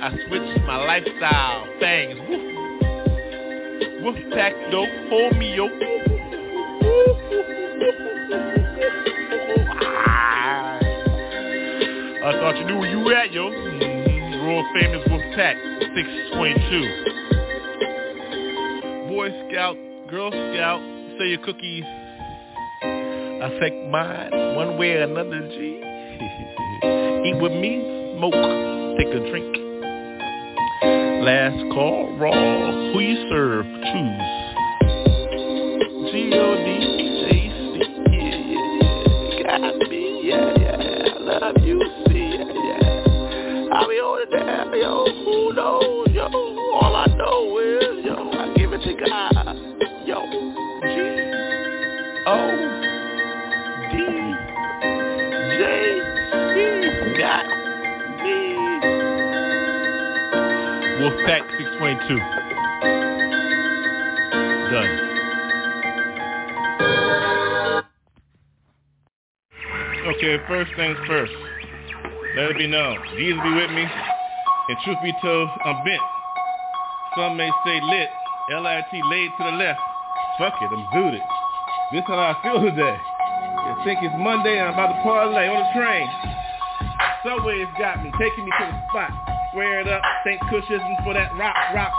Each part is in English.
I switched my lifestyle. Things. Woof. Woof pack, yo. Hold me, yo. I thought you knew where you were at, yo. Mm-hmm. World famous Wolf Pack, 622. Boy Scout, Girl Scout, say your cookies. Affect mine one way or another, G. Eat with me, smoke, take a drink. Last call, raw. Who you serve, choose. Wolfpack 622. Done. Okay, first things first. Let it be known. Jesus be with me. And truth be told, I'm bent. Some may say lit. L-I-T laid to the left. Fuck it, I'm zooted. This how I feel today. I think it's Monday and I'm about to parlay on the train. Subway's got me, taking me to the spot. Square it up, St. Cushism for that rock, rock.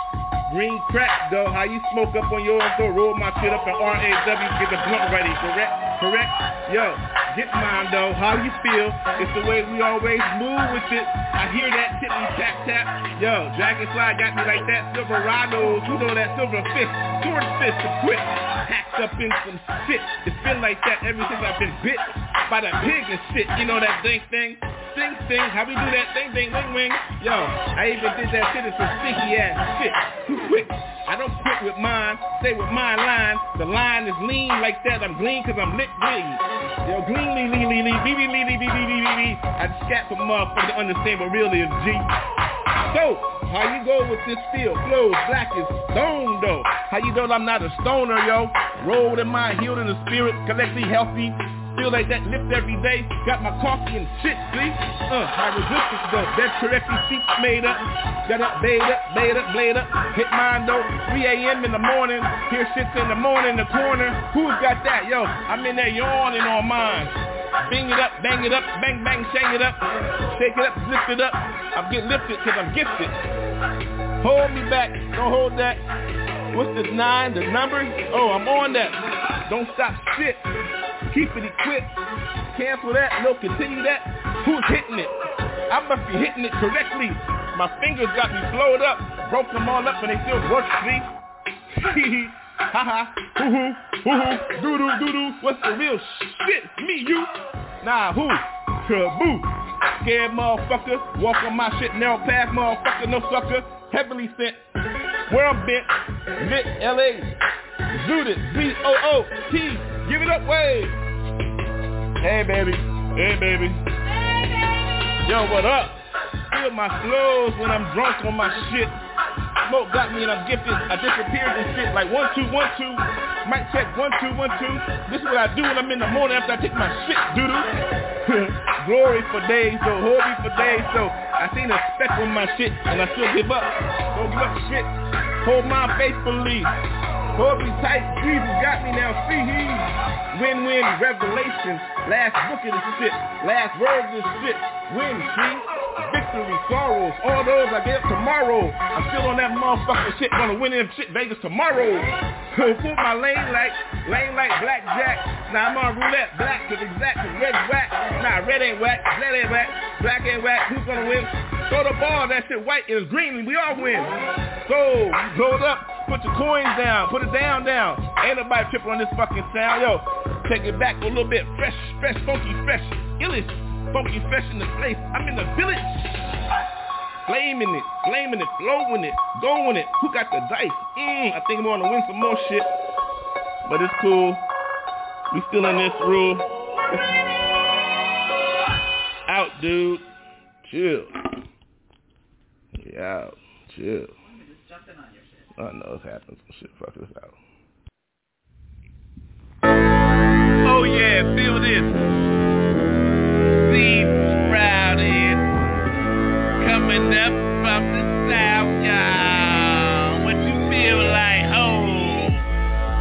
Green crack, though. How you smoke up on yours, though. Roll my shit up and R-A-W, get the blunt ready. Correct? Correct? Yo, get mine, though. How you feel? It's the way we always move with it. I hear that tippy tap tap. Yo, Dragonfly got me like that. Silverados, you know that silver fist. Sword fist to quit. Hacked up in some shit. It's been like that ever since I've been bit by the pig and shit. You know that thing thing? sing sing, how we do that thing thing wing wing. Yo, I even did that shit. It's a stinky ass shit. Too quick. I don't quit with mine. Stay with my line. The line is lean like that. I'm lean cause I'm lit green. Yo, green lee lee lee lee bee bee lee lee bee bee bee bee bee. I scat for motherfucker to understand what really, is, G. So, how you go with this field? flow? black as stone though. How you know I'm not a stoner, yo? Rolled in my healed in the spirit, collectively healthy. Feel like that lift every day. Got my coffee and shit, see? Uh, high resistance though. That correctly seats made up. Got up, made up, made up, made up. Hit mine though. 3 a.m. in the morning. Hear shits in the morning in the corner. Who's got that? Yo, I'm in there yawning on mine. Bing it up, bang it up, bang, bang, shake it up. Shake it up, lift it up. I'm getting lifted cause I'm gifted. Hold me back. Don't hold that. What's the nine? The number? Oh, I'm on that. Don't stop shit. Keep it equipped. Cancel that. No, continue that. Who's hitting it? I must be hitting it correctly. My fingers got me blowed up. broke them all up and they still work, see? ha ha, hoo hoo, hoo hoo, doo doo doo doo. What's the real shit? Me, you? Nah, who? Boo. Scared motherfucker, walk on my shit, narrow path motherfucker, no sucker, heavily sent, world bent, lit, L.A., zooted, B-O-O-T, give it up, way. Hey, baby. Hey, baby. Hey, baby. Yo, what up? Feel my flows when I'm drunk on my shit. Smoke got me and I'm gifted. I disappeared and shit like one, two, one, two. Mic check, one, two, one, two. This is what I do when I'm in the morning after I take my shit, doodoo. Glory for days, though. Holy for days, so I seen a speck on my shit and I still give up. Don't give up shit. Hold my faithfully. Me tight. Jesus got me now. See he. Win-win revelation. Last book of this shit. Last word of this shit. Win, see? Victory, sorrows, all those I get tomorrow. I'm still on that motherfucking shit. Gonna win in shit Vegas tomorrow. Pull my lane like, lane like blackjack. Now I'm on roulette, black to exact, red whack. Nah, red ain't whack, red ain't whack, black ain't whack. Who's gonna win? Throw the ball, that shit white is green, we all win. So, it up, put your coins down, put it down, down. Ain't nobody tripping on this fucking sound, yo. Take it back a little bit, fresh, fresh, funky, fresh, illish, funky, fresh in the place. I'm in the village. Flaming it, flaming it, flowing it, going it. Who got the dice? Mmm, I think I'm gonna win some more shit. But it's cool. We still in this rule. Out, dude. Chill. Yeah, chill. I know it's happening. Some shit. Fuck this out. Oh yeah, feel this. Seed sprouted, coming up from the south, y'all. What you feel like, ho?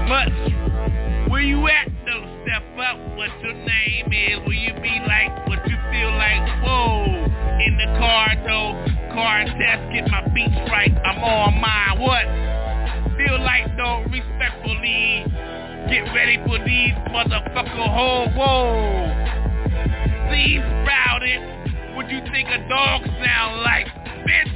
Much. Where you at, though? Step up. What your name is? Will you be like what you feel like? Whoa. In the car, though. Car test, get my beats right. I'm on mine. What? Feel like, though, respectfully. Get ready for these motherfucker ho whoa. See sprouted. What you think a dog sound like? Bitch.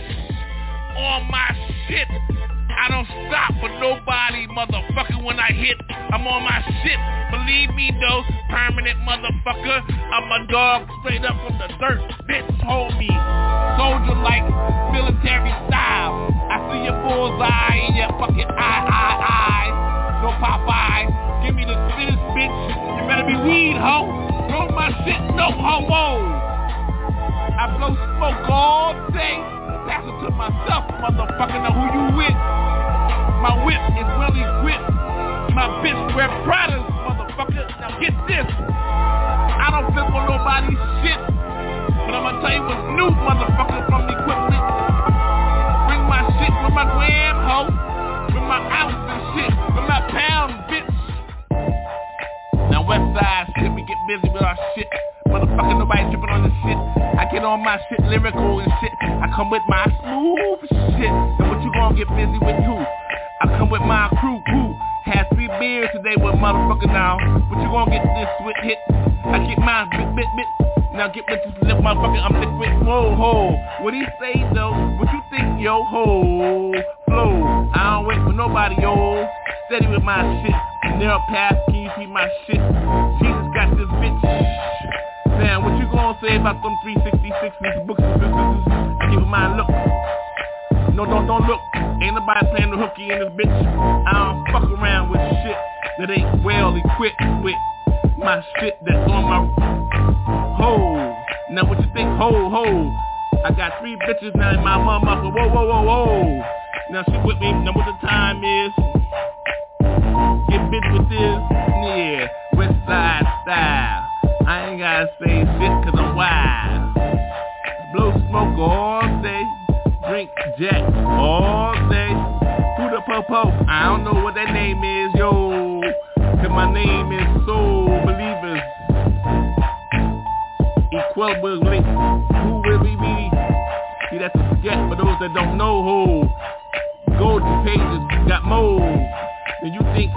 On my shit. I don't stop for nobody, motherfucker, when I hit. I'm on my shit. Believe me though, permanent motherfucker. I'm a dog straight up from the dirt. Bitch, hold me. Soldier like military style. I see your bullseye in your fucking eye, eye, eye. No Popeye. Give me the spittest bitch. You better be weed, ho. Throw my shit, no homo. I blow smoke all day. Pass it to myself, motherfucker. Know who you with? My whip is well equipped. My bitch wear Pradas, motherfucker. Now get this. I don't flip on nobody's shit. But I'm gonna tell you what's new, motherfucker, from the equipment. Bring my shit with my gram, ho. With my ounce and shit. With my pound, bitch. Now west side shit, we get busy with our shit. Motherfucker, nobody tripping on this shit. I get on my shit lyrical and shit. I come with my smooth shit. And what you gonna get busy with who? I come with my crew, who? Had three beers today with motherfucker now. What you gonna get this with hit? I get mine bit bit bit. Now get with this lip motherfucker, I'm liquid, whoa, ho. What he say though? What you think, yo, ho? Flow, I don't wait for nobody, yo. Steady with my shit. Narrow path, can you see my shit? Jesus got this bitch. Damn, what you gonna say about them 366 books? Keep in mind, look. No, don't, don't look. Ain't nobody playing the hooky in this bitch. I don't fuck around with shit that ain't well equipped with my shit that's on my ho. Now what you think, ho, ho? I got three bitches now in my motherfucker. Whoa, whoa, whoa, whoa. Now she with me. Now what the time is? Get busy with this. Yeah, West Side style. I ain't gotta say shit cause I'm wild. Blow smoke all day. Drink Jack all day. Who the po-po? I don't know what that name is, yo. Cause my name is Soul Believers. Equally, who will be? See, that's a sketch for those that don't know who. Golden pages got mold. Then you think,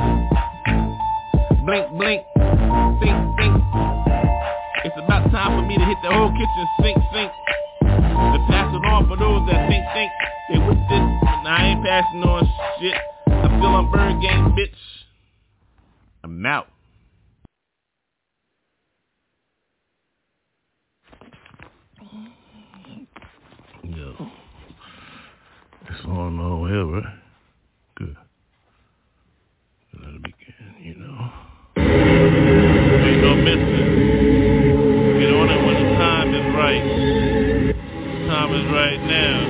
blink, blink, think, think. It's about time for me to hit the whole kitchen sink, sink. To pass it on for those that think, think. They with this, and smashing on shit. I'm still on bird game, bitch. I'm out. Yo. It's on over, right? Good. Let it begin, you know. Ain't no missing. Get on it when the time is right. Is right now.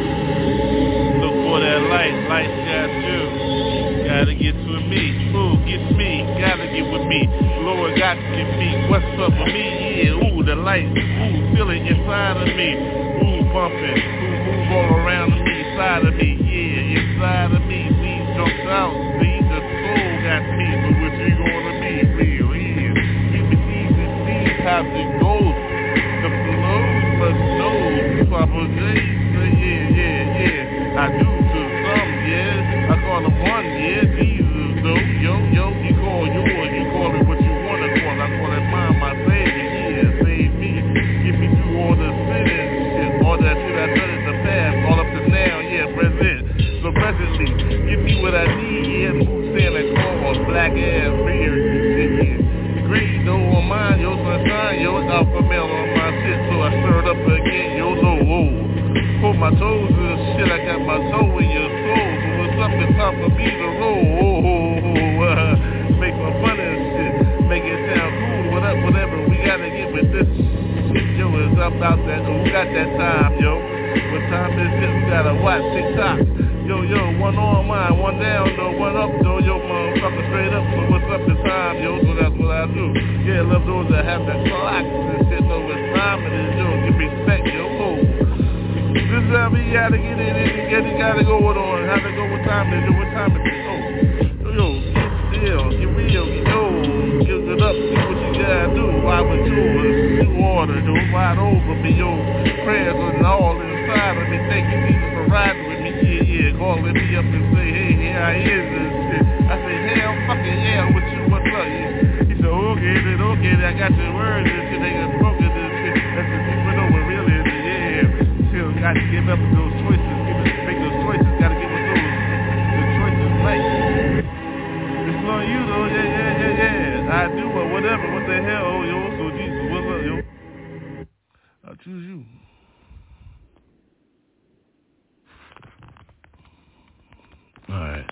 Look for that light. Light got you. Gotta get to me. Ooh, get me. Gotta get with me. Lord got to get me. What's up with me? Yeah, ooh, the light. Ooh, feel it inside of me. Ooh, bumping. Ooh, move all around me, inside of me. Yeah, inside of me. These jumped out. See, the soul got me. But what you gonna be? Real is. You can see the seeds have to Say, Yeah, yeah, yeah. I do to some, yeah. I call them one, yeah. Jesus, though. Yo, yo, you call yours. You call it what you wanna call. I call it mine, my savior. Yeah, save me. Get me through all the sin and shit. All that shit I done in the past. All up to now, yeah, present. So presently, give me what I need, yeah. Move Santa Claus, black ass beard, Put my toes in the shit, I got my toe in your soul, so what's up and top of me to roll, oh, oh, uh, make fun of this shit, make it sound cool, what up, whatever, we gotta get with this yo, it's about that, who got that time, yo? What time is it? We gotta watch TikTok. Yo, yo, one on mine, one down, though, one up, though, yo, motherfucker, straight up. So what's up this time, yo? So that's what I do. Yeah, love those that have that clock Is how gotta get it and get it, gotta go with on. How to go, what time is it? What time is it? Oh, yo, get still, get real, yo, give it up, see what you gotta do. Why would you? New order, yo, wide over me, yo. Prayers and all inside of me. Thank you, Jesus, for riding with me. Yeah, yeah, calling me up and say, hey, here I is and shit. I say, hell, fucking yeah, with you, what's up? He said, okay, then okay, then I got your words and shit. Give up those choices. Give it, make those choices. Got to give us those the choices right. It's on you though. Yeah, yeah, yeah, yeah. I do, but whatever. What the hell, oh, yo? So Jesus, what's up, yo? I choose you. All right.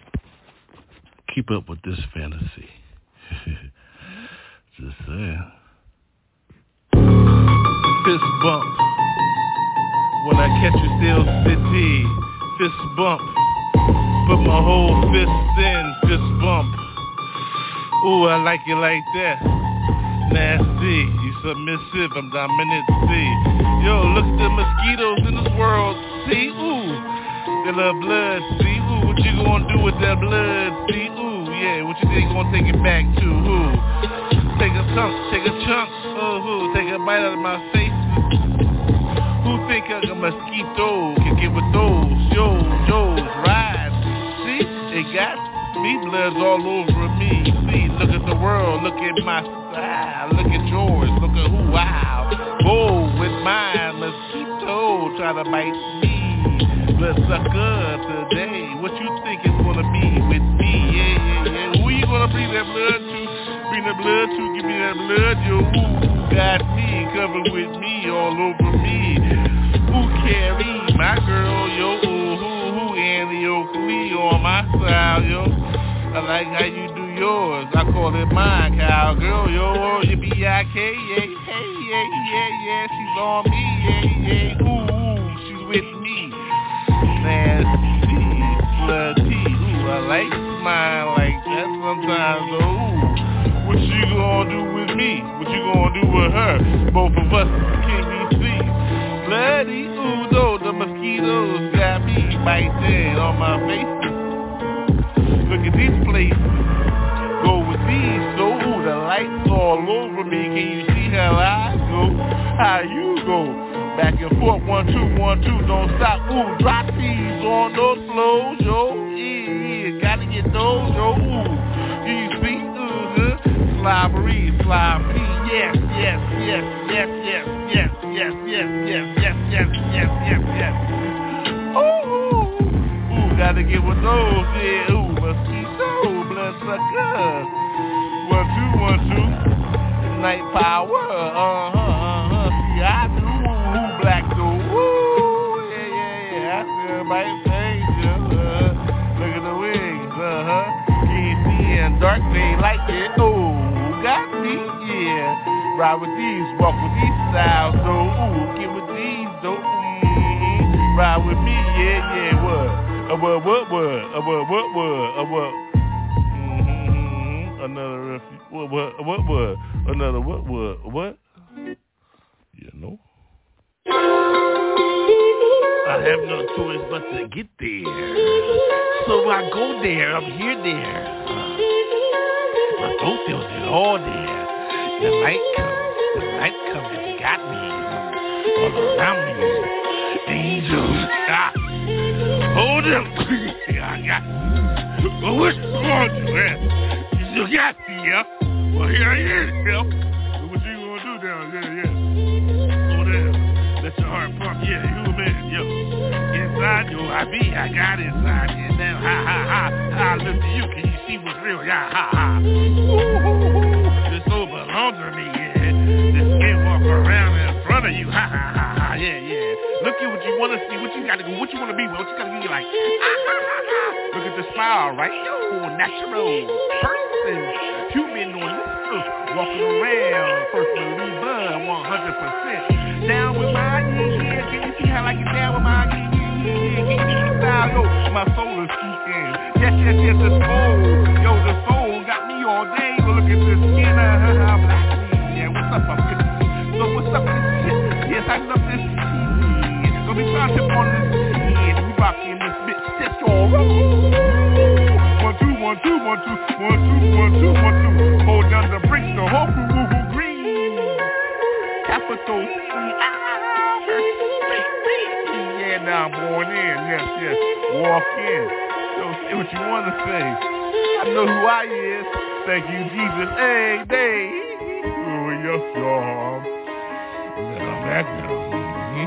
Keep up with this fantasy. Just saying. Fist bump. When I catch you still city. Fist bump. Put my whole fist in. Fist bump. Ooh, I like it like that. Nasty. You submissive. I'm dominant. See. Yo, look at the mosquitoes in this world. See? Ooh. They love blood. See? Ooh, what you gonna do with that blood? See? Ooh, yeah. What you think you gonna take it back to? Who? Take a chunk, take a chunk, ooh, who? Take a bite out of my face. Who think a mosquito can get with those? Yo, yo's ride. See, it got me blood's all over me. See, look at the world, look at my style, look at yours, look at who wow. Go with mine, mosquito try to bite me. Bloodsucker today, what you think it's gonna be with me? Yeah, yeah, yeah. Who you gonna bring that blood to? Bring the blood to, give me that blood, yo. Ooh, got me, covered with me, all over me. Who carry my girl, yo? Ooh, who, who, and Annie Oakley on my side, yo. I like how you do yours. I call it mine, cowgirl, yo. You B-I-K, yeah, hey, yeah, yeah, yeah. She's on me, yeah, yeah. Ooh, ooh, she's with me. Nasty, bloody. Ooh, I like mine like that sometimes. Ooh. What you gonna do with me? What you gonna do with her? Both of us can't be seen. Bloody, ooh, the mosquitoes got me biting on my face. Look at these places. Go with these, so ooh, the lights all over me. Can you see how I go? How you go? Back and forth, one, two, one, two, don't stop. Ooh, drop these on those flows, yo. Yeah, yeah, gotta get those, yo. Ooh, do you see? Uh-huh. Slobbery, slobbery, yes, yes, yes, yes, yes, yes, yes, yes, yes, yes, yes, yes, yes, yes. Ooh, ooh, gotta get with those, yeah, ooh, so bloodsucker. One, two, one, two. Night power, uh-huh, uh-huh. See, I do, ooh, black do, ooh, yeah, yeah, yeah. I see everybody say, uh, look at the wings, uh-huh. Can't see in dark, they like it, ooh, yeah. Ride with these, walk with these styles, though, ooh, get with these, though, mm-hmm. Ride with me, yeah, yeah, what? A what, what, what? A what, what, what? A what? Mm-hmm. Another refuge. What, what, what, what? Another what, what, what? You know. I have no choice but to get there. So I go there. I'm here there. My throat feels it all there. The light comes. The light comes and got me. All around me. Angels. Ah. Hold him. I got Well, what's on, man? You still got me, yeah? Well, here I am, yeah. What you gonna do down there, yeah? Go there. Let your heart pump, yeah. You a man, yo. Inside, yo, I be, I got inside here now. Ha, ha, ha. I look to you. Can you see what's real? Yeah, ha, ha. Ooh, this soul belongs to me, yeah. This skin walk around in front of you. Ha, ha, ha, ha. Yeah, yeah. Look at what you want to see, what you got to go, what you want to be, what you got to be like. Ah, ah, ah, ah. Look at the smile, right? Yo, natural person, human on this earth, walking around, first believer, 100%. Down with my yeah, yeah. Can you see how I get down with my yeah, yeah, yeah. Can style? Yo, my soul is speaking. Yes, yes, yes, the soul. Yo, the soul got all day. Well, look at this skin, uh, uh, black. Yeah, what's up, I'm good. So what's up, this shit? Yes, I love this shit. So we trying to on this shit. We rocking this bitch. That's all right. One, two, one, two, one, two, one, two, one, two, one, two. Hold down the bricks, the whole crew, woo, woo, green. Capital C. Ah, yeah, now I'm born in. Yes, yes. Walk in. Yo, say what you want to say. I know who I is. Thank you, Jesus. Hey, day. Oh, yes, y'all. Then I'm back now. Mm-hmm.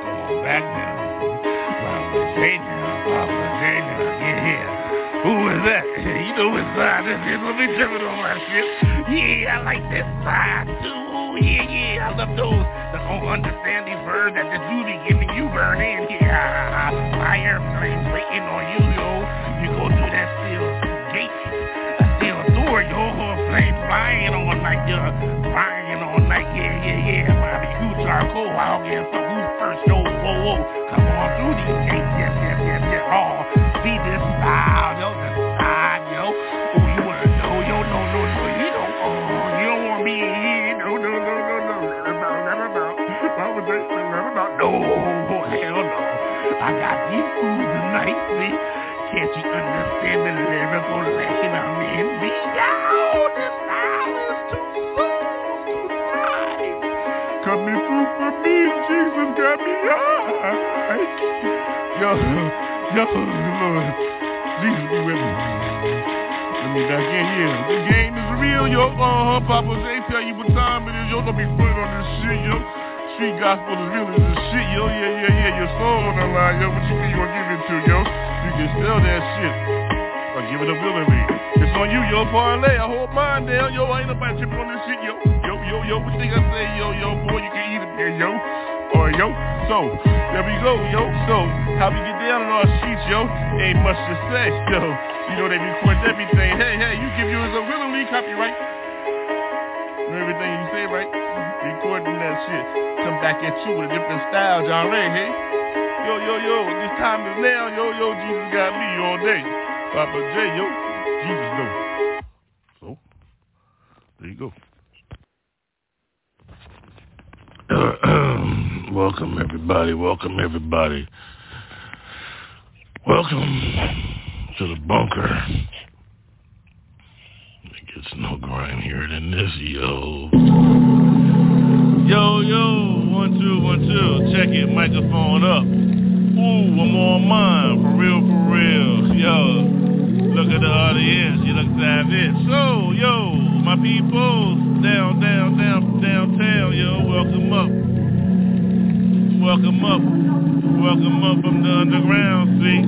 Come on back now. Papa J now. Papa J now. Yeah, yeah. Who is that? You know what side this is. Let me check it on my shit. Yeah, I like this side too. Yeah, yeah. I love those that don't understand these words that the Judy giving you burn in. Yeah. Fire flames waiting on you, yo. You go through that steel Flying on like you flying on like yeah, yeah, yeah. Bobby, you charcoal. I don't give a who's first, yo. Whoa, whoa. Come on through these gates. Yes, yes, yes, yes. Oh, see this style, yo. The side, yo. Oh, you wanna know, yo? No, no, no. You don't. Oh, you don't want me in here. No, no, no, no, no. Never about, never J, never about. No, hell no. I got these fools tonight, see. Can't you understand the lyrical lane Jesus got me. Yo, yo, Lord, Jesus be with me. Let me back in here. The game is real, yo. Uh-huh, Papa J tell you what time it is, yo. Don't be putting on this shit, yo. Street gospel is real as this shit, yo. Yeah, yeah, yeah. Your soul on the line, yo. What you think you gonna give it to, yo? You can sell that shit. Or give it up willingly. It's on you, yo. Parlay. I hold mine down, yo. I ain't nobody tripping on this shit, yo. Yo, yo, yo. What you think I say, yo, yo? Boy, you can eat it there, yo. Or yo. So, there we go, yo. So, how we get down on our sheets, yo? Ain't much to say, yo. You know they record everything. Hey, hey, you give yours up willingly, copyright. Everything you say, right? Mm-hmm. Recording that shit. Come back at you with a different style, John Ray, hey? Yo, yo, yo, this time is now, yo, yo, Jesus got me all day. Papa J, yo, Jesus know. So, there you go. welcome everybody, welcome everybody. Welcome to the bunker. It gets no grimier than this, yo. Yo, yo, one, two, one, two. Check it, microphone up. Ooh, I'm on mine, for real, for real. Yo, look at the audience, you look savage. So, yo, my people, down, down, down, downtown, yo, welcome up. Welcome up. Welcome up from the underground, see?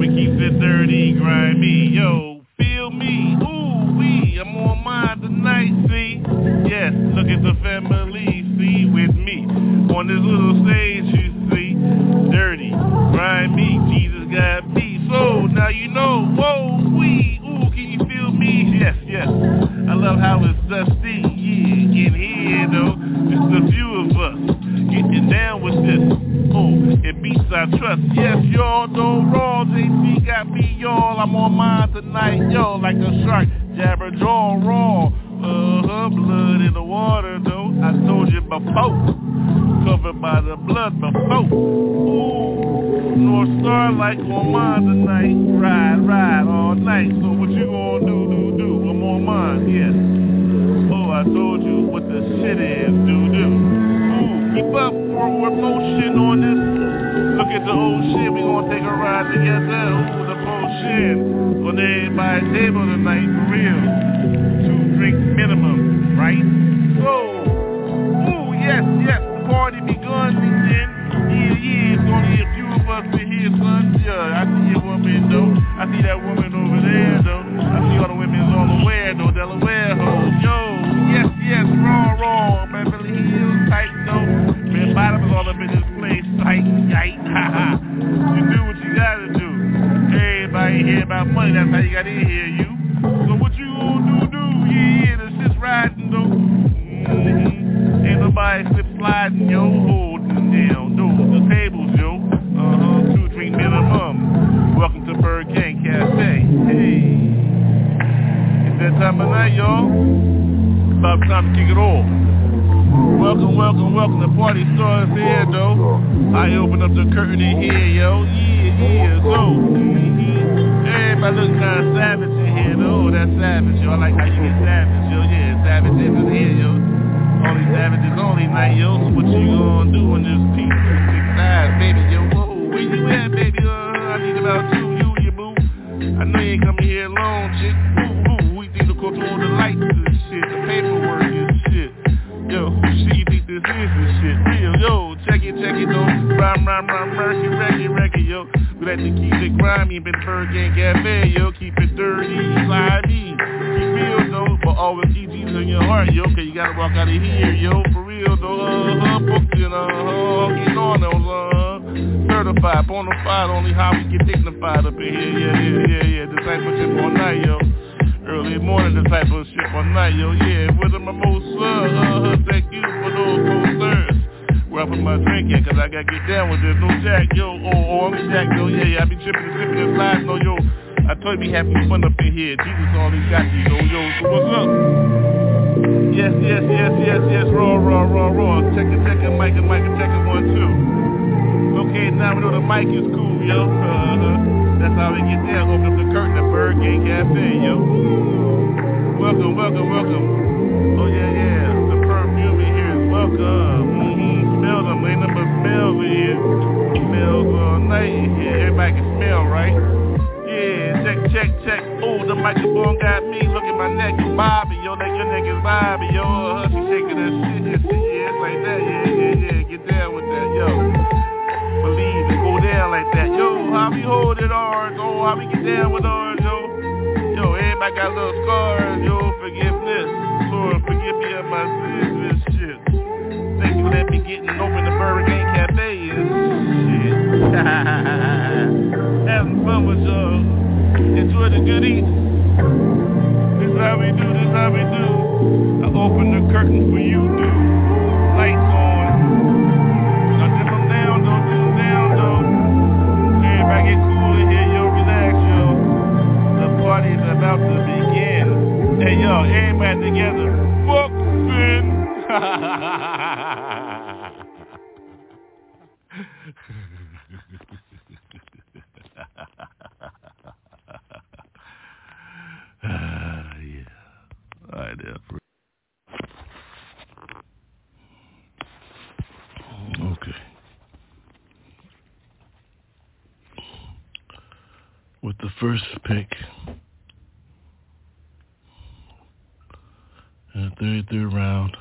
We keep it dirty, grimy. Yo, feel me. Ooh, we. I'm on mine tonight, see? Yes, look at the family, see, with me. On this little stage, you see. Dirty, grimy. Jesus got me. So, now you know. Whoa, we. Ooh, can you feel me? Yes, yes. I love how it's dusty. Yeah, in here, though. Down with this. Oh, it beats our trust. Yes, y'all know raw. JC got me, y'all. I'm on mine tonight, yo, like a shark. Jabber jaw raw. Uh-huh, blood in the water, though. I told you before. Covered by the blood before. Ooh, North Star like on mine tonight. Ride, ride all night. So what you gonna do, do, do? I'm on mine, yes. Oh, I told you what the shit is, do, do keep up with motion on this. Look at the old shit, we gonna take a ride together. Ooh, the potion on everybody's table tonight, for real. Two drinks minimum, right? So, ooh, yes, yes, the party begun Yes, yes, yes, yes, yes, raw, raw, raw, raw, check it, check it, mic and mic and check it, one, two. Okay, now we know the mic is cool, yo, uh-huh. That's how we get there. Open up the curtain at ByrdGang Cafe, yo. Welcome, welcome, welcome. Oh, yeah, yeah. The perfume in here is welcome. Mm-hmm. Smell them. Ain't but smells in here. Smells all night in here. Everybody can smell, right? The microphone got me. Look at my neck. It's Bobby, yo. That your neck is yo. Uh, she shaking that shit. Yeah, yeah, it's like that. Yeah, yeah, yeah. Get down with that, yo believe and go down like that. Yo, how we hold it on, oh, how we get down with ours, yo. Yo, everybody got little scars, yo, forgiveness. Lord, forgive me of my sins this shit. Thank you letting me getting open the ByrdGang Cafe and shit. Having fun with y'all. Enjoy the good eats. This how we do, this how we do. I open the curtain for you, dude. Lights on. I dim them down, don't dim them down, though. Everybody get cool in here, yo, relax, yo. The party's about to begin. Hey, yo, everybody together. Fuck Ah, Okay. With the first pick in the 33rd round,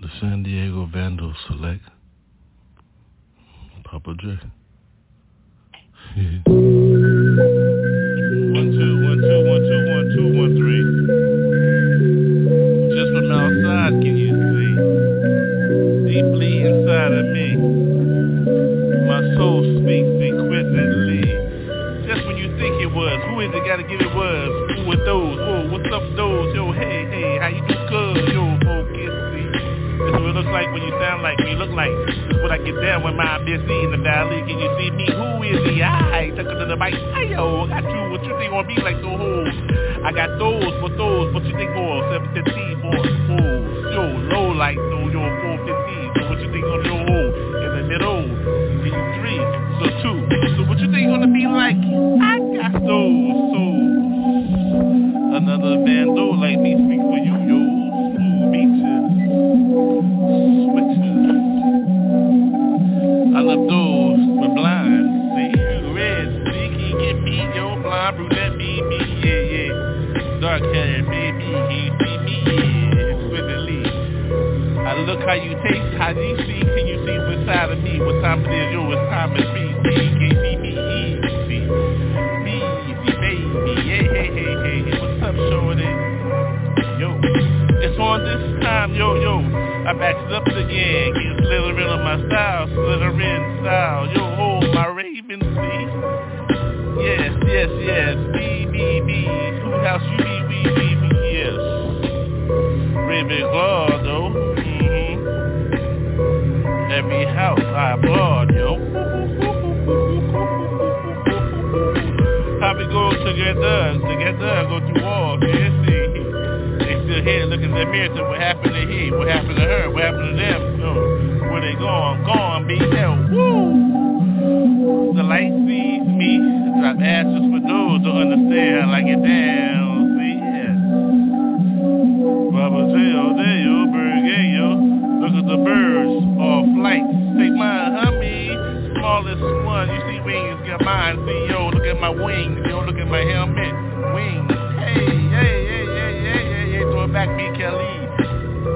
the San Diego Vandals select Papa J. on, gone, be hell. Woo! The light sees me, drop ashes for those to understand like it down, see, yes. Baba tell, there you, brigade look at the birds, all flight, take my homie, smallest one, you see wings, got mine, see, yo, look at my wings, yo, look at my helmet, wings, hey, hey, hey, hey, hey, hey, hey, throw it back, me, Kelly,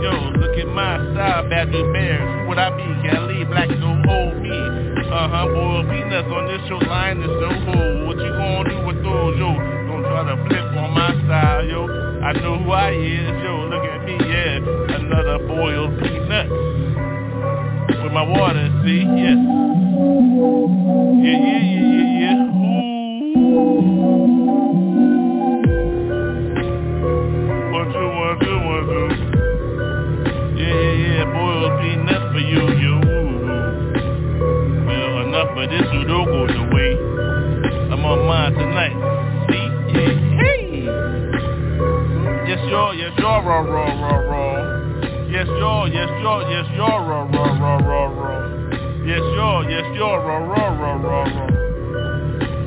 yo, look at my style, Baptist Bear, I be. Can't leave black so old me. Uh-huh, boy, we nuts on this show, line is no hole. What you gonna do with those, yo? Don't try to flip on my style, yo. I know who I is, yo. Look at me, yeah. Another boiled peanut. With my water, see? Yes. Yeah, yeah. you're, yes, you're, raw, raw, raw, raw, raw. Yes, you're, yes, you're, raw, raw, raw, raw, raw.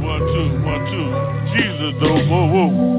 One, two, one, two. Jesus, though, whoa, whoa.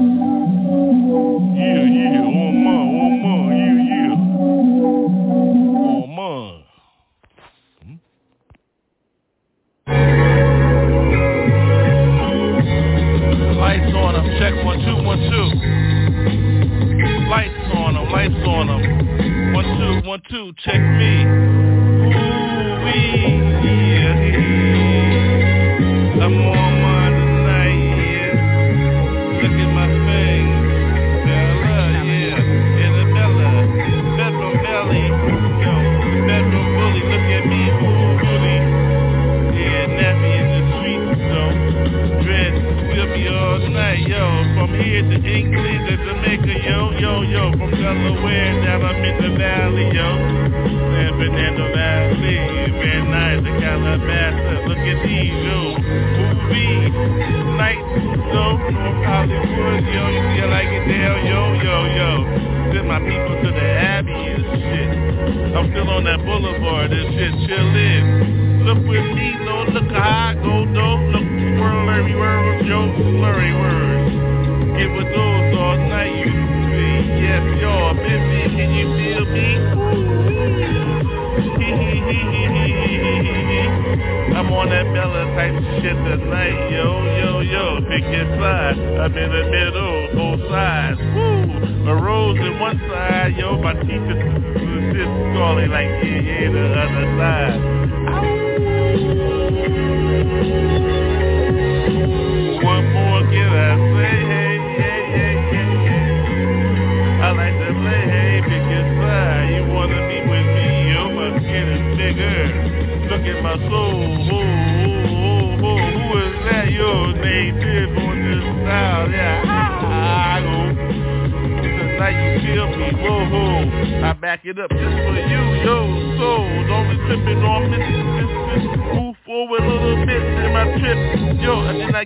in the middle, both sides. Woo! A rose in one side, yo, my teeth is, is, is like, yeah, yeah, the other side. Back it up just for you, yo. So don't be tripping on miss. Move forward a little bit in my trip. Yo, and then I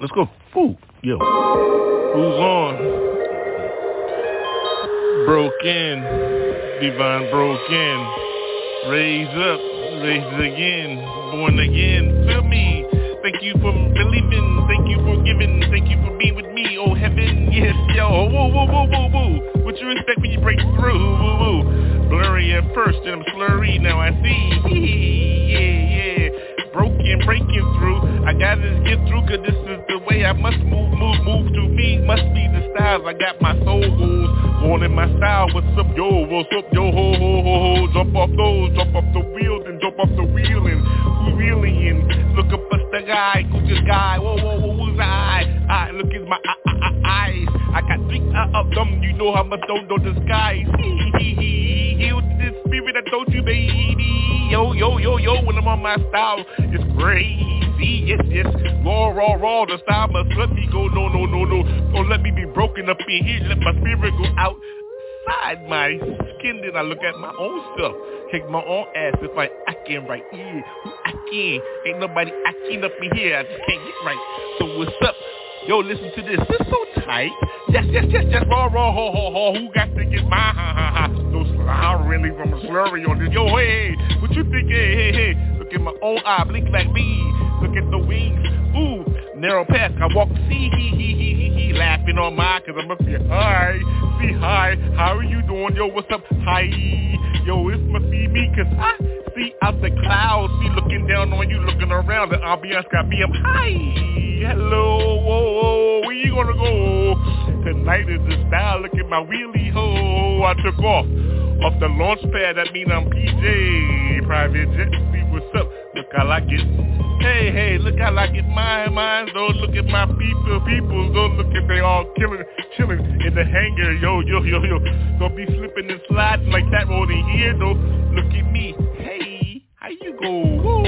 Let's go. Ooh, yo. Who's on? Broke in. divine broke in. Raise up, raise again, born again. Feel me. Thank you for believing. Thank you for giving. Thank you for being with me. Oh heaven, yes, yo. Whoa, whoa, whoa, whoa, whoa. What you expect when you break through? Woo, woo. Blurry at first, then I'm slurry. Now I see. yeah, yeah broken, breaking through. I gotta get through cause this way I must move, move, move to me. Must be the styles. I got my soul goals. Born in my style. What's up, yo? What's up, yo? Ho, ho, ho, ho. Jump off those, jump off the wheel, then jump off the wheel and who really in? Look up at the guy, who's this guy? Whoa, whoa, whoa, who's I? I look at my I, I, I, eyes. I got three uh, of them. You know how much don't know hee, hee. Heal this spirit I told you, baby. Yo, yo, yo, yo. When I'm on my style, it's crazy. Yes, yes. Raw, raw, raw. The style must let me go. No, no, no, no. Don't let me be broken up in here. Let my spirit go out inside my skin. Then I look at my own self. Kick my own ass if I acting right. Yeah, who acting? Ain't nobody acting up in here. I just can't get right. So what's up? Yo, listen to this. This so tight. Yes, yes, yes, yes. Raw, raw, ho, ho, ho. Who got to get my ha, ha, ha? No slur really from a slurry on this. Yo, hey, hey. What you think? Hey, hey, hey. Look at my own eye. Blink like me. Look at the wings. Ooh, narrow path. I walk. See, he, he, he, he, he. Laughing on my, cause I'm up here. Hi. See, hi. How are you doing? Yo, what's up? Hi. Yo, it's must be me, cause I see out the clouds. See, looking down on you, looking around. The ambiance got me up hi, Hello, whoa, whoa, where you gonna go? Tonight is the style, look at my wheelie ho. I took off, off the launch pad, that mean I'm PJ. Private jet, see what's up, I get. Hey, hey, look how I it. my mind, don't look at my people, people, don't look at they all killing, chilling in the hangar, yo, yo, yo, yo. Don't be slipping and sliding like that over here, though. Look at me, hey, how you go? Whoa,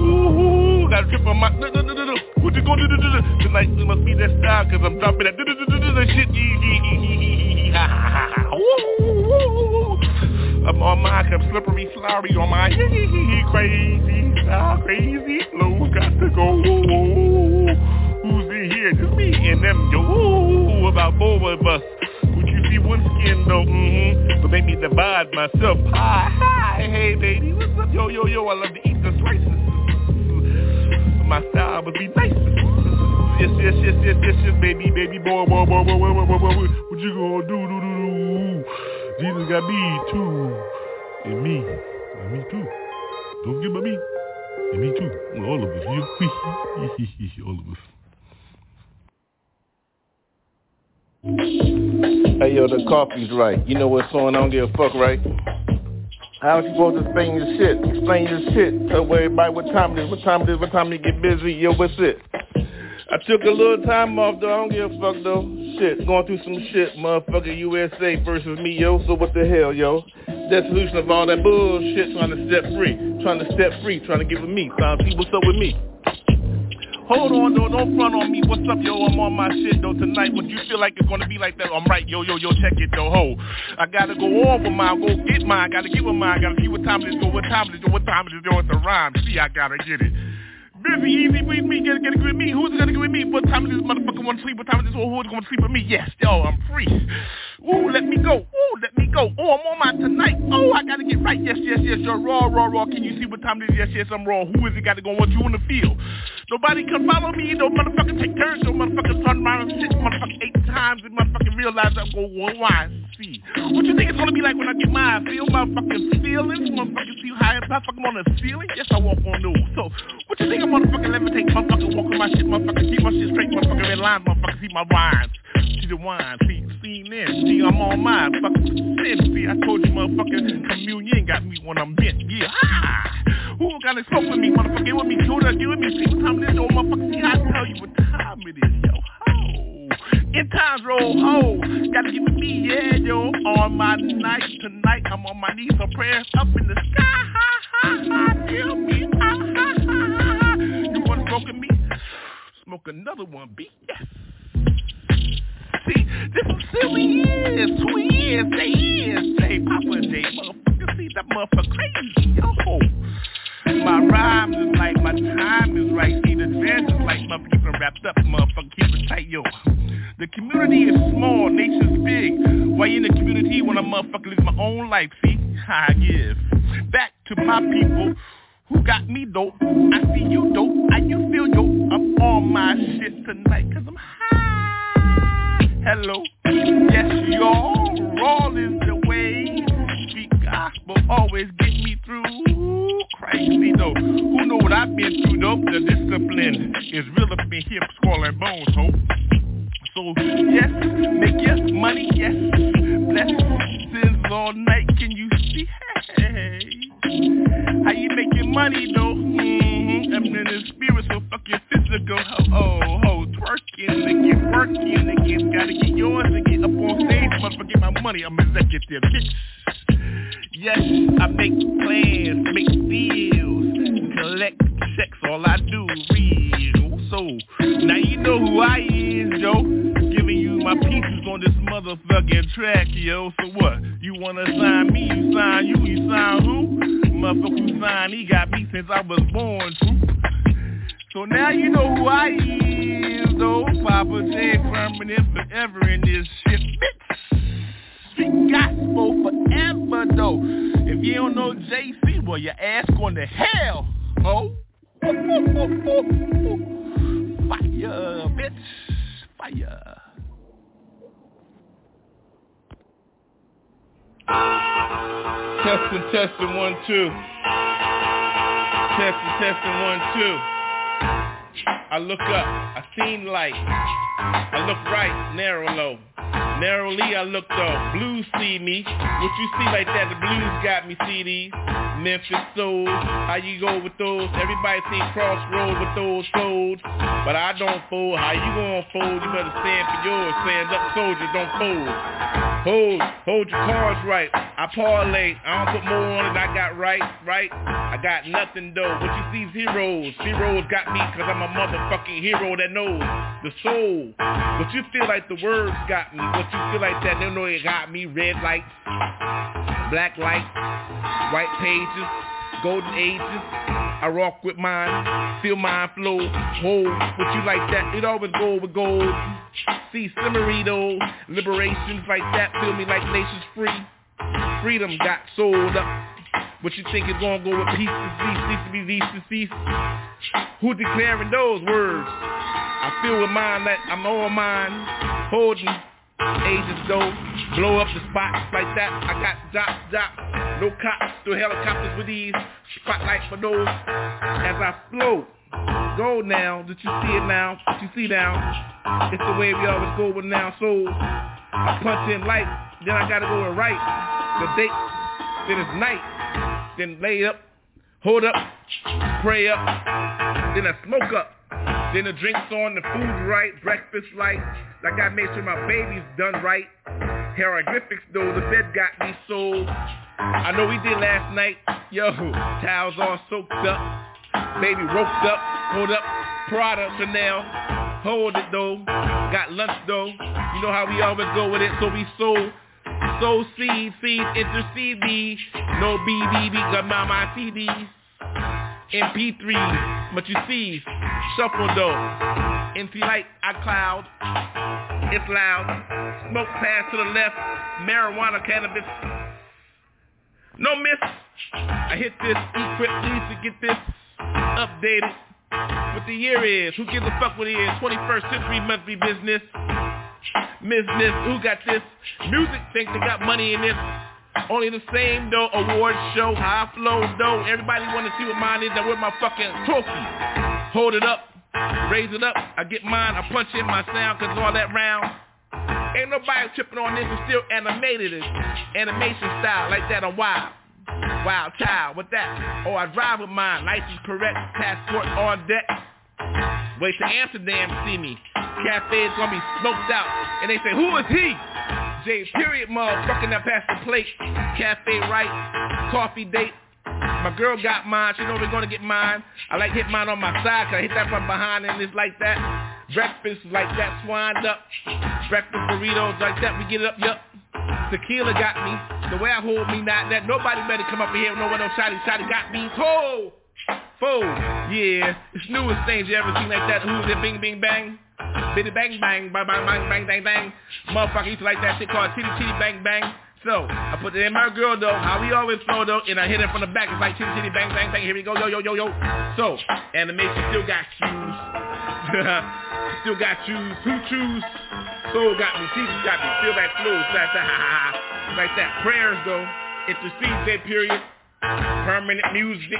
ooh, ooh. got a trip on my, no, no, no, no, no. What you gonna do? Tonight it must be that style, cause I'm dropping that do, shit. Ha, ha, ha, ha. Woo, woo, woo. I'm on my, I'm slippery, slurry on my crazy style, crazy flow. Got to go. Who's in here? Just me and them, yo. About both of us. Would you see one skin though? Mm-hmm. But make me divide myself. Hi, hi, hey baby, what's up? Yo, yo, yo, I love to eat the slices. My style would be nice. Yes, yes, yes, yes, yes, yes, baby, baby, boy, boy, boy, boy, boy, boy, boy, boy. What you gonna do, do, do, do? Jesus got me too, and me, and me too. Don't forget about me, and me too. All of us, you, all of us. Hey yo, the coffee's right. You know what song I don't give a fuck, right? How you supposed to explain your shit? Explain your shit. Tell everybody what time it is, what time it is, what time you get busy. Yo, what's it? I took a little time off though, I don't give a fuck though. Shit, going through some shit, motherfucker USA versus me, yo, so what the hell, yo? Dissolution of all that bullshit, trying to step free, trying to step free, trying to get with me, see what's up with me. Hold on though, don't front on me. What's up, yo? I'm on my shit though tonight. What you feel like it's gonna be like that? I'm right, yo, yo, yo. Check it though, ho. I gotta go on with mine, go get mine. Gotta get with mine. Gotta see what time it is. Go, what time it is. Go, what time it is. Yo, it's a rhyme. See, I gotta get it. Busy, easy with me, get, get, get with me. Who's gonna get with me? What time is this motherfucker wanna sleep? What time is this who's gonna sleep with me? Yes, yo, I'm free. Ooh, let me go. Ooh, let me go. Oh, I'm on my tonight. Oh, I gotta get right. Yes, yes, yes, you're raw, raw, raw. Can you see what time it is? Yes, yes, I'm raw. Who is it got to go? What you in the field? Nobody can follow me. No motherfucker take turns. No motherfucker turn around and sit motherfucker eight times and motherfucker realize I'm going one why. See. What you think it's gonna be like when I get mine? Feel motherfucking feelings? Motherfucker see high motherfucker on the ceiling? Yes, I walk on those. So, what you think I'm motherfucking levitate? Motherfucker walk on my shit. Motherfucker keep my shit straight. Motherfucker in line. Motherfucker see my rhymes. See the wine. See, see in. I'm on mine. Fucking sin. I told you motherfucker communion got me when I'm bent. Yeah. Ah. Who gotta smoke with me? Motherfucker, with me. Shoot get with me. See what time it is. Oh, motherfucker, see, I tell you what time it is, yo. Ho. In times roll, ho. Gotta get with me, yeah, yo. On my night tonight, I'm on my knees, so prayers up in the sky. Ha, ha, ha. Feel me. Ha, ha, ha. You wanna smoke with me? Smoke another one, B. Yes. Who he is, they is, J Papa J, motherfucker, see that motherfucker crazy, yo. My rhymes is like my time is right. See the dance is like motherfucker wrapped up, motherfucker keep it tight, yo. The community is small, nation's big. Why in the community when a motherfucker lives my own life? See, I give back to my people who got me dope. I see you dope, how you feel yo? I'm on my shit tonight cause I'm high. Hello, yes y'all, raw is the way. Speak gospel, always get me through crazy though. Who know what I've been through though? The discipline is real up in here, skull and bones, ho. So yes, make your money, yes. Blessings all night, can you see? Hey, how you making money though? Mm-hmm. I'm in the spirit, so fuck your physical. Oh, oh, oh, twerking to get working again. Gotta get yours to get up on stage. Motherfucker, get my money. I'm executive. Yes, I make plans, make deals, collect checks, all I do real. So, now you know who I is, yo. My pieces on this motherfucking track, yo. So what? You wanna sign me, you sign you, you sign who? Motherfucker sign, he got me since I was born, too. So now you know who I is, though. Papa J permanent forever in this shit, bitch street gospel forever though. If you don't know JC, well your ass going to hell, oh. Fire, bitch. Fire. Testing, testing, one, two. Testing, testing, one, two. I look up, I seen light. I look right, narrow low. Narrowly I looked up, blues see me. What you see like that, the blues got me CDs. Memphis Soul, how you go with those? Everybody see Crossroads with those folds. But I don't fold, how you gonna fold? You better stand for yours, stand up soldier, don't fold. Hold, hold your cards right. I parlay, I don't put more on it, I got right, right. I got nothing though. What you see is heroes. Heroes got me cause I'm a motherfucking hero that knows the soul. But you feel like the words got me. What you feel like that, they know it got me. Red lights, black lights, white pages, golden ages. I rock with mine, feel mine flow, hold what you like that. It always go with gold. See, Simmerito, liberations like that, feel me like nations free. Freedom got sold up. What you think is gonna go with peace to cease, cease to be to cease? Who declaring those words? I feel with mine that I'm on mine, holding ages go, blow up the spots like that. I got dot dot, no cops, no helicopters with these spotlights for those. As I float, go now, did you see it now? Did you see now? It's the way we always go with now. So I punch in light, then I gotta go and right. The date, then it's night. then lay up, hold up, pray up, then I smoke up. Then the drinks on, the food right, breakfast light. Like I made sure my baby's done right. Hieroglyphics though, the bed got me so. I know we did last night. Yo, towels all soaked up. Baby roped up, hold up, Prada, Chanel. Hold it though, got lunch though. You know how we always go with it, so we sow. Sow seed, seed, intercede me. No BBB, got my, my CDs. MP3, but you see, shuffle though. NC Light, iCloud, it's loud. Smoke pass to the left, marijuana, cannabis. No miss. I hit this, equip needs to get this updated. What the year is, who gives a fuck what it is? 21st century monthly business. Business, who got this? Music think they got money in this. Only the same though, award show, high flow though. Everybody wanna see what mine is, I wear my fucking trophy. Hold it up, raise it up, I get mine, I punch in my sound cause all that round. Ain't nobody tripping on this, it's still animated, animation style, like that on wild. Wild child, with that? Oh, I drive with mine, license correct, passport on deck. Wait to Amsterdam see me. Cafe's gonna be smoked out. And they say, who is he? J period motherfucking that past the plate. Cafe right, coffee date. My girl got mine. She know we're gonna get mine. I like hit mine on my side cause I hit that from behind and it's like that. Breakfast like that's wind up. Breakfast burritos like that, we get it up, yup. Tequila got me. The way I hold me, not that nobody better come up in here. No one else shotty shotty got me. Ho! Foe. Yeah. It's newest things you ever seen like that. Who's it? Bing, bing, bang. Bitty bang, bang, bang, bang, bang, bang, bang, bang. Motherfucker used to like that shit called titty, titty, bang, bang. So I put it in my girl though, how we always flow though, and I hit it from the back. It's like titty titty bang bang bang. Here we go, yo yo yo yo. So animation still got shoes, still got shoes. Who choose? Soul got me, Jesus got me. Feel that flow, that ha ha. Like that. Prayers though, intercede that period. Permanent Muzik.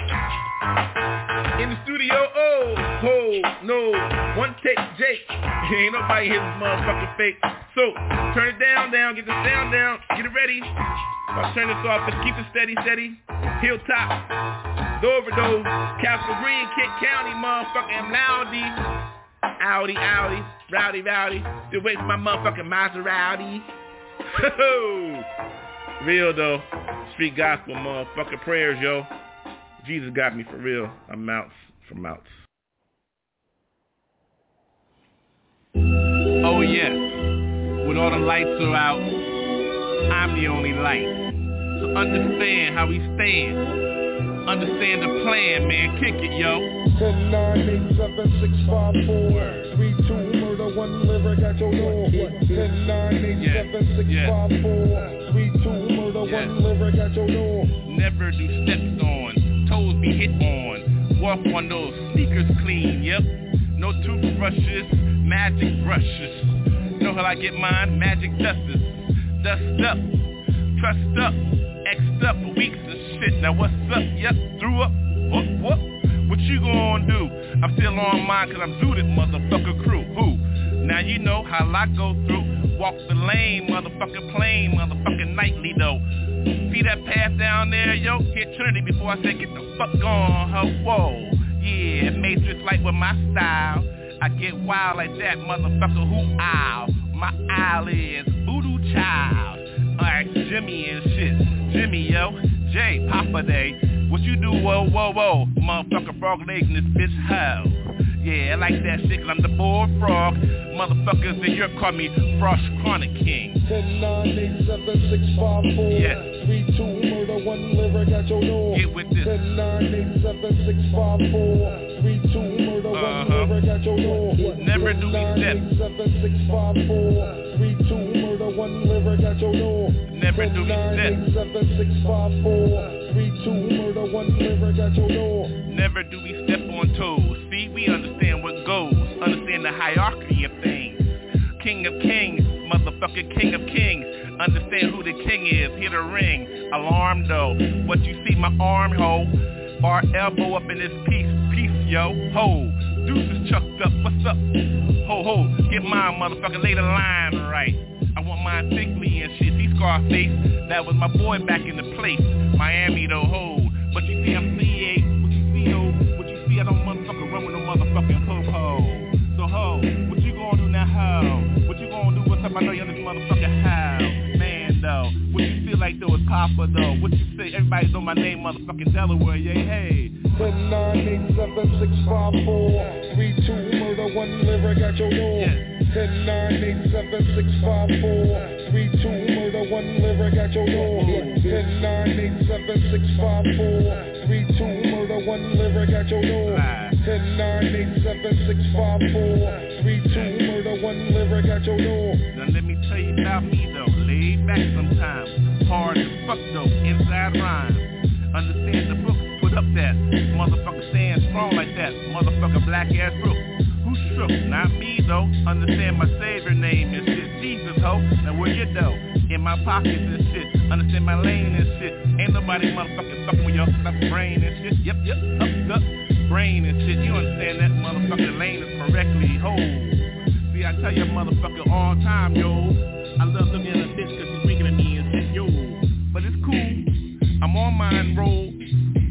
In the studio, oh, oh, no, one take Jake. Ain't nobody here this motherfucking fake. So, turn it down, down, get the sound down, get it ready. I'll turn this off, but keep it steady, steady. Hilltop, Dover, Dover, Castle Green, Kent County, motherfucking Loudy. Audi, Audi, rowdy, rowdy. Still waiting for my motherfucking Maserati. Real though. Street gospel, motherfucking prayers, yo. Jesus got me for real. I'm out from outs. Oh yes, when all the lights are out, I'm the only light. So understand how we stand. Understand the plan, man. Kick it, yo. 10, 9, 8, 7, 6, 5, 4, 3, 2, murder, one lyric at your door. 10, 9, 8, Yeah. 7, 6, Yeah. 5, 4, 3, 2, murder, Yeah. one lyric at your door. Never do steps on, toes be hit on. Walk on those sneakers clean, yep. No toothbrushes, magic brushes. Know how I get mine? Magic dusters. Dust up, trust up, X'd up, weeks of shit. Now what's up? Yep, threw up. What, what? What you gonna do? I'm still on mine cause I'm zooted, motherfucker crew. Who? Now you know how I go through. Walk the lane, motherfucking plane, motherfucking nightly though. See that path down there, yo? Hit Trinity before I say get the fuck on, ho. Whoa. Yeah, Matrix like with my style. I get wild like that, motherfucker. Who owl? My owl is Voodoo Child. Alright, Jimmy and shit. Jimmy, yo. Jay, Papa Day. What you do, whoa, whoa, whoa. Motherfucker frog leg in this bitch house. Yeah, I like that shit cause I'm the bullfrog. Motherfuckers in Europe call me Frost Chronic King. 10, 9, 8, 7, 6, 5, 4, Yeah. 3, 2, murder, one lyric at your door. Get with this. 10, 9, 8, 7, 6, 5, 4, 3, 2, murder, Uh-huh. one lyric at your door. Never do 10, we step. 8, 7, 6, 5, 4, 3, 2, murder, one lyric at your door. Never do we step. 8, 7, 6, 5, 4, 3, 2, murder, one lyric at your door. Never do we step on toes. See, we understand what goes. Understand the hierarchy of things. King of kings, motherfucking king of kings. Understand who the king is. Hear the ring. Alarm though. What you see, my arm hole. Our elbow up in this piece. Peace, yo. Deuces chucked up. What's up? Ho, ho. Get mine, motherfucker. Lay the line right. I want mine thickly and shit. See Scarface. That was my boy back in the place. Miami though, ho. But you see I'm CA, you though Papa, though? What you say, everybody know my name, motherfucking Delaware, yeah, hey. 10, 9, 8, 7, 6, 5, 4 3, 2, murder, one lyric at your door Yeah. 10, 9, 8, 7, 6, 5, 4 3, 2, murder, one lyric at your door. 10, 9, 8, 7, 6, 5, 4 3, 2, murder, one lyric at your door. 10, 9, 8, 7, 6, 5, 4 3, 2, murder, one lyric at your door. Now let me tell you about me though, laid back sometimes, hard as fuck though, inside rhyme. Understand the book, put up that. Motherfucker stand strong like that, motherfucker black ass book. Shook? Not me though. Understand my savior name is shit, Jesus ho. Now where you though? In my pockets and shit. Understand my lane and shit. Ain't nobody motherfucking fucking with your stuff brain and shit. Yep, yep, up, up, brain and shit. You understand that motherfucking lane is correctly whole. See, I tell you motherfucker all time, yo. I love looking at a bitch cause she's winking at me and shit, yo. But it's cool. I'm on mine roll.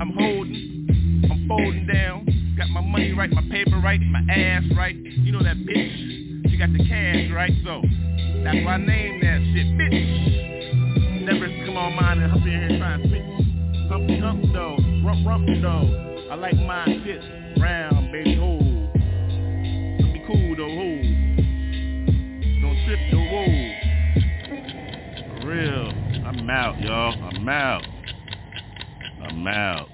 I'm holding. I'm folding down. Got my money right, my paper right, my ass that's why I named that shit, bitch. Never come on mine and up in here trying to switch. Humpty hump though, rump rump though. I like my shit round, baby, oh. Be cool though, ho. Don't trip though, whoa. For real. I'm out, y'all. I'm out. I'm out.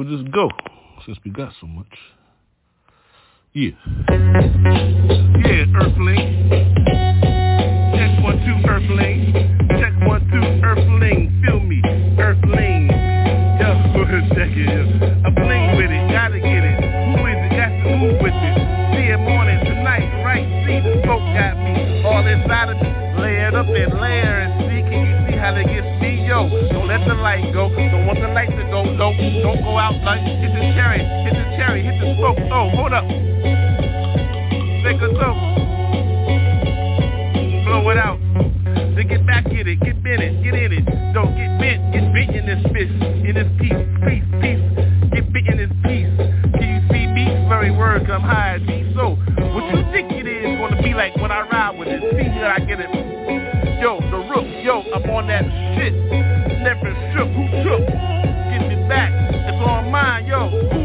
We'll just go since we got so much. Yeah. Yeah, Earthling. Check one, two, Earthling. Check one, two, Earthling. Feel me, Don't, go out like hit the cherry, hit the cherry, hit the smoke. Oh, hold up. Take a toke. Blow it out. Then get back in it, get bent it, get in it. Don't get bent, get bent in this fist, in this piece, piece, piece. Get bent in this piece. Can you see me? Very word come high and be so. What you think it is gonna be like when I ride with it? See here I get it. Yo, the rook, yo, I'm on that shit. Who?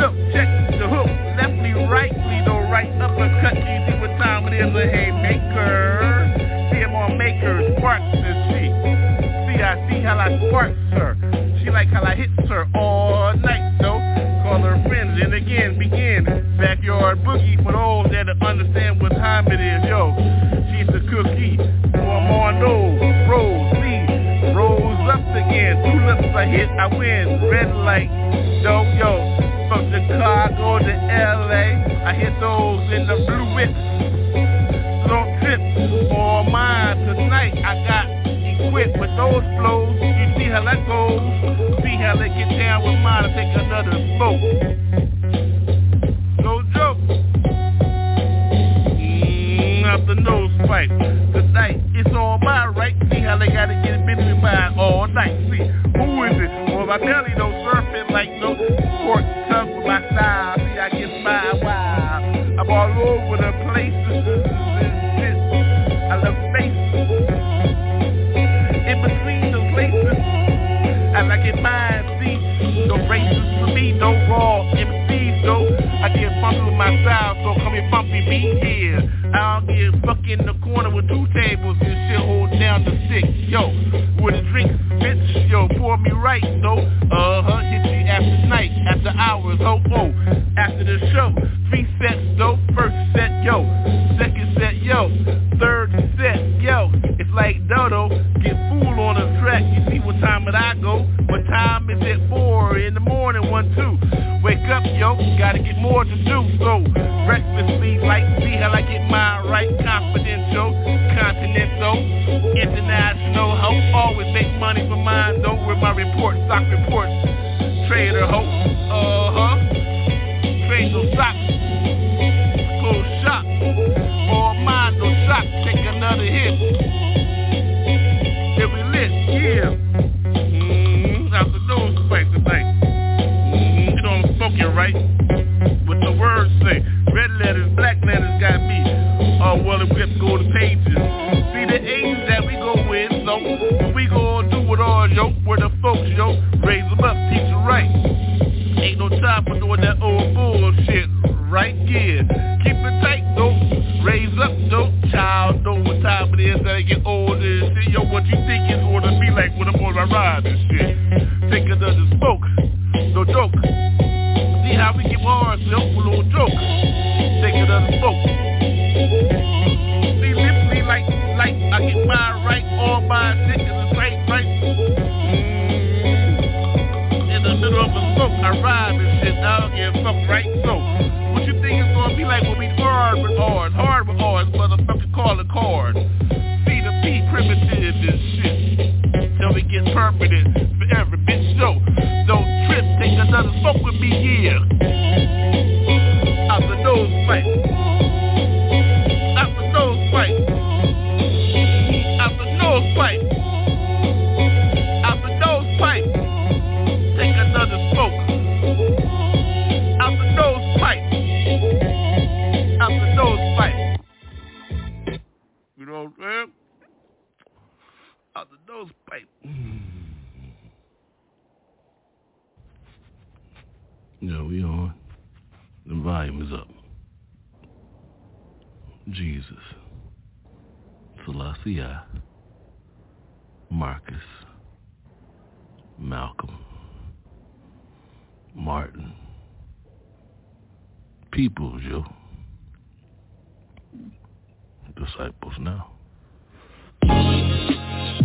Look, check the hook, leftly, rightly, though, right uppercut. You see what time it is, a haymaker. See him on makers, sparks and she. See, I see how I sparks her. She like how I hits her all night, though. Call her friends and again begin backyard boogie for those that understand what time it is, yo. She's a cookie, so I'm on those. Rose, see, rose up again. Two lips I hit, I win. Red light, yo, yo. From Chicago to LA, I hit those in the blue whip. Don't trip on mine tonight. I got equipped with those flows. You see how that goes. See how they get down with mine and take another smoke. No joke. Mm, out the nose pipe. Tonight, it's on my right. See how they gotta get busy by all night. See, who is it? My belly don't surfing like no pork tongue with my style. See, I get my wild. I'm all over the place. Shit. I love faces. In between those places. I like it mine, see. No races for me, no raw MCs, though. I get funky with my style, so come here, funky beat here. I don't get fuck in the corner with two tables and shit hold down the six. Yo, bitch, me right, though. Uh-huh, hit you after night, after hours, ho, oh. After the show, three report,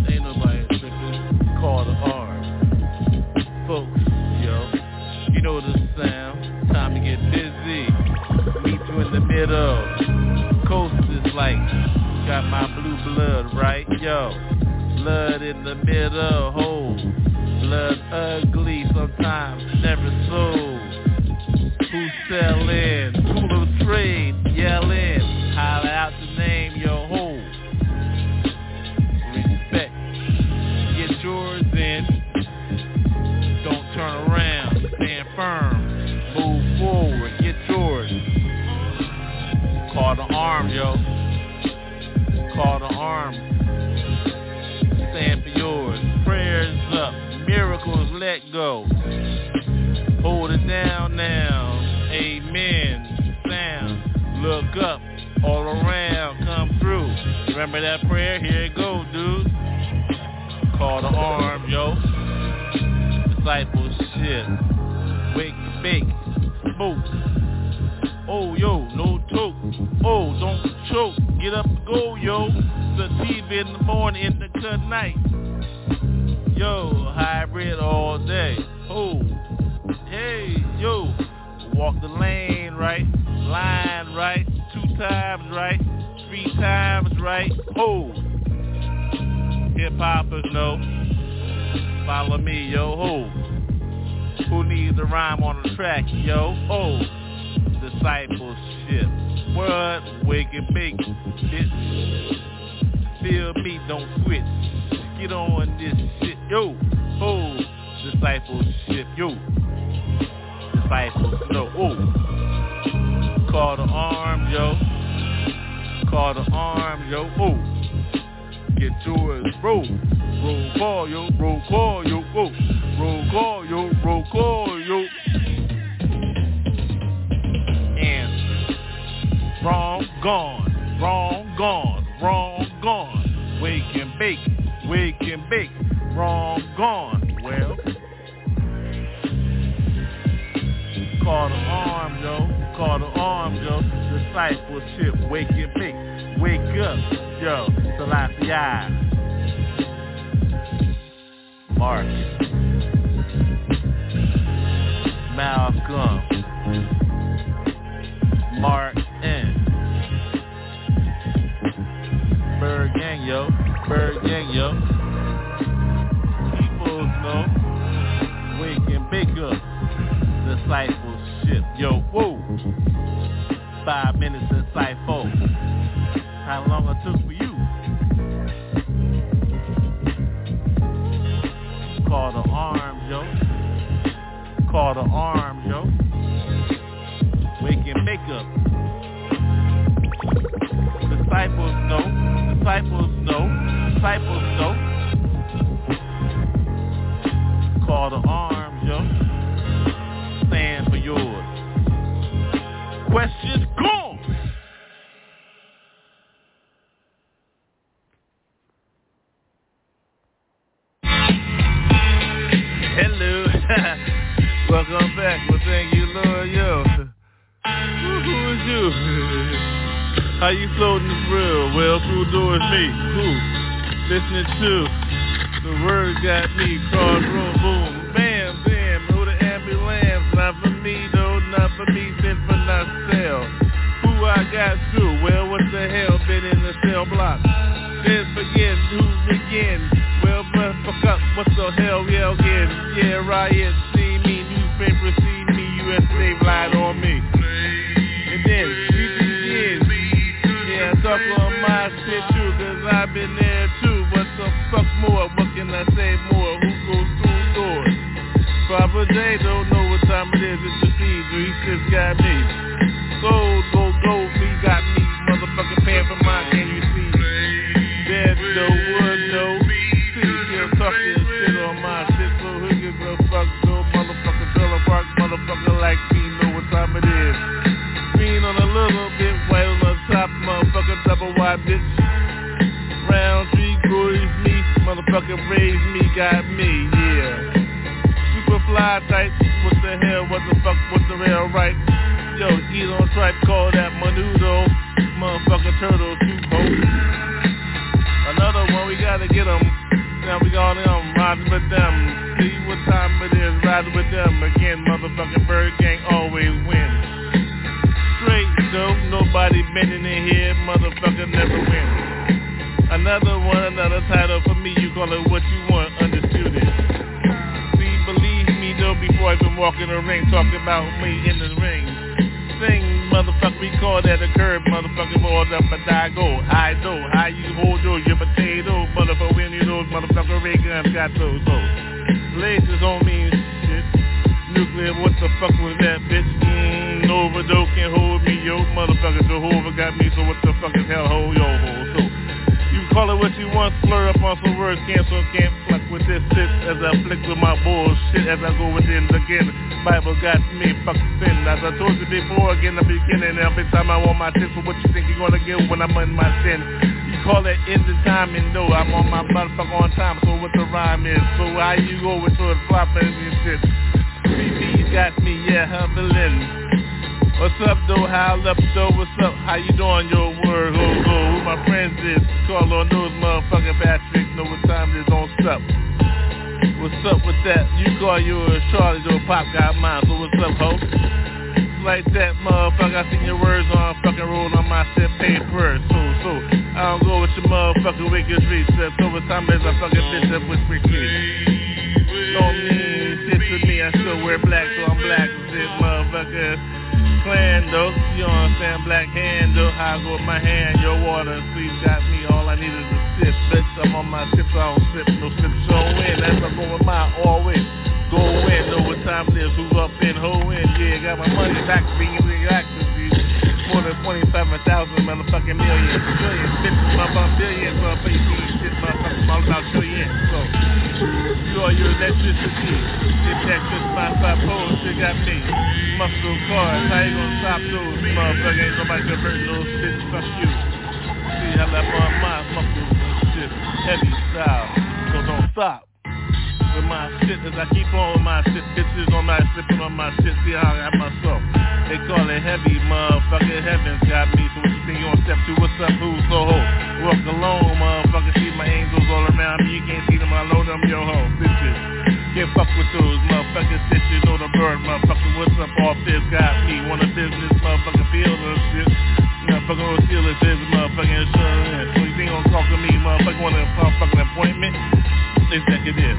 Ain't nobody tripping. Call the. Folks, yo. You know the sound. Time to get busy. Meet you in the middle. Coast is like, got my blue blood, right? Yo. Blood in the middle. Hold. Blood ugly sometimes. Never sold. Who sellin'? Pool of trade. Yellin'. The arm, yo. Call the arm. Stand for yours. Prayers up. Miracles let go. Hold it down now. Amen. Sound. Look up. All around. Come through. Remember that prayer? Here it go, dude. Call the arm, yo. Discipleship. Wake, bake, smoke. Oh, yo. Oh, don't choke. Get up and go, yo. Sativa in the morning, in the good night. Yo, hybrid all day. Oh, hey, yo. Walk the lane right, line right, two times right, three times right. Oh, hip hoppers know. Follow me, yo. Ho. Who needs a rhyme on the track, yo? Oh, discipleship. What? Wake and bake, bitch. Feel me, don't switch. Get on this shit, yo. Oh, discipleship, yo. Disciples, no. Oh, call the arm, yo. Call the arm, yo. Oh get yours, bro. Roll call, yo, roll call, yo, whoa. Roll call, yo, roll call, yo. Wrong, gone, wrong, gone, wrong, gone. Wake and bake, wake and bake, wrong, gone. Well, call the arm, yo, call the arm, yo. Discipleship, wake and bake, wake up, yo. Selassie I. Mark. Malcolm. Martin. Gang, yo. ByrdGang, yo. People know. Wake and bake up. Discipleship, yo. Whoa. Five minutes inside four. How long it took for you? Call the arms, yo. Call the arms, yo. Wake and make. Disciples know. Disciples know. Disciples know. Call the arms, yo. Stand for yours. Questions How you floating this real? Well, through doors me. Who? Listening to the word got me. Crossroad boom. Got me. Gold, gold, gold. Me got me. Motherfucking paying for mine. Can you see? There's no wood, no. See, still talking shit on my shit. So who gives a fuck? No motherfucker, Trailer Park motherfucker like me. Know what time it is. Green on a little bit, white on the top, motherfucker double wide bitch. Round tree, gories me, motherfucker raised me, got me, yeah. Super fly type, what the hell, what the fuck, we gotta get 'em. Now we got them, riding with them. See what time it is, riding with them. Again, motherfucking ByrdGang always wins straight though, nobody bending in here, motherfucker never win. Another one, another title for me, you call it what you want, undisputed. See, believe me though, before I even walk in the ring, talking about me in the ring. thing, motherfucker, we call that a curb, motherfucker, hold up a die go. I know, how you hold those, your potato, motherfucker, when you those, motherfucker, ray guns got those, so. Lasers don't mean shit. Nuclear, what the fuck was that, bitch? Mm, Nova Doe can't hold me, yo, motherfucker. Jehovah got me, so what the fuck is hell, hold yo, ho. So, you call it what you want, slur up on some words, cancel, can't fuck with this shit as I flick with my bullshit as I go within again. Bible got me, fuck sin. As I told you before, again, the beginning, every time I want my tip, so what you think you're gonna get when I'm in my sin? Call it ending time and no, I'm on my motherfucker on time, so what the rhyme is. So how you go with of flopping and shit? BB's got me, yeah, humbling. What's up, though? How up, though? What's up? How you doing, your word? Ho, ho. Who my friends is? Call on those motherfucking Patrick. Know what time it is on stop. What's up with that? You call yours Charlie, though. Pop got mine. So what's up, ho? Like that, motherfucker. I seen your words on fucking roll on my set paper. So, so. I don't go with your motherfucking wicked. So what time is I fucking bitch up with Rick Don't mean shit to me. I still wear black, so I'm black as shit, motherfucker. Clan though, you know what I'm saying? Black hand how I go with my hand, your water, please got me. All I need is a sip, bitch. I'm on my sip, so I don't sip, no sip, so in. That's I'm going my in. Go in, know what time it is, who up in, ho in. Yeah, got my money back, being the actors, more than 27,000 motherfucking millions, billions, bitches, motherfucking billions, shit, motherfucking all about trillions. So, you are your electricity. If that's just my five poles, you got me. Muscle cars, how you gonna stop those motherfuckers? Ain't nobody converting those bitches, fuck you. See how that my mind muscles shit, heavy style, so don't stop. With my shit, as I keep on with my shit, bitches on my slipping on my shit, see how I got myself. They call it heavy, motherfucker, heaven's got me, so what you think you on step two, what's up, who's so ho? Walk alone, motherfucker, see my angels all around me, you can't see them, I load them, yo ho, bitches. Can't fuck with those motherfuckers, shit, you the bird, motherfucker, what's up, off this, got me, want a business, motherfucker, feel the shit. Motherfucker, no stealers, is motherfucking insurance. So you think gonna talk to me, motherfucker, want a motherfucking appointment? Executive.